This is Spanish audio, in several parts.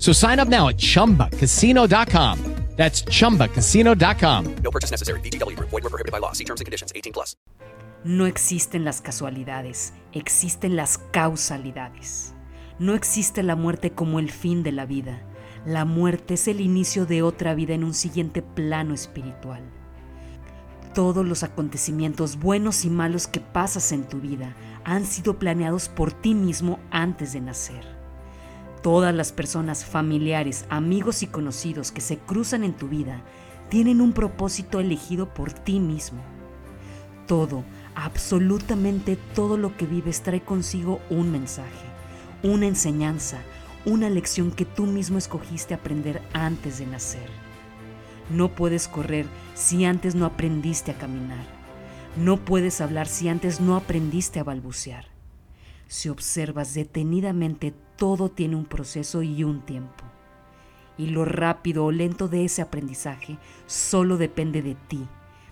So sign up now at chumbacasino.com. That's chumbacasino.com. No purchase necessary. BGW. Void were prohibited by law. See terms and conditions 18 plus. No existen las casualidades, existen las causalidades. No existe la muerte como el fin de la vida. La muerte es el inicio de otra vida en un siguiente plano espiritual. Todos los acontecimientos buenos y malos que pasas en tu vida han sido planeados por ti mismo antes de nacer. Todas las personas familiares, amigos y conocidos que se cruzan en tu vida tienen un propósito elegido por ti mismo. Todo, absolutamente todo lo que vives trae consigo un mensaje, una enseñanza, una lección que tú mismo escogiste aprender antes de nacer. No puedes correr si antes no aprendiste a caminar. No puedes hablar si antes no aprendiste a balbucear. Si observas detenidamente, todo tiene un proceso y un tiempo. Y lo rápido o lento de ese aprendizaje solo depende de ti,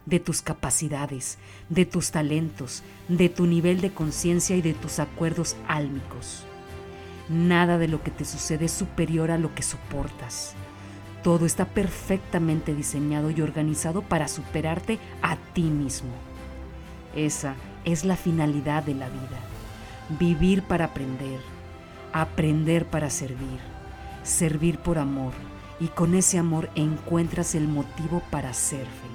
de tus capacidades, de tus talentos, de tu nivel de conciencia y de tus acuerdos álmicos. Nada de lo que te sucede es superior a lo que soportas. Todo está perfectamente diseñado y organizado para superarte a ti mismo. Esa es la finalidad de la vida vivir para aprender, aprender para servir, servir por amor y con ese amor encuentras el motivo para ser feliz.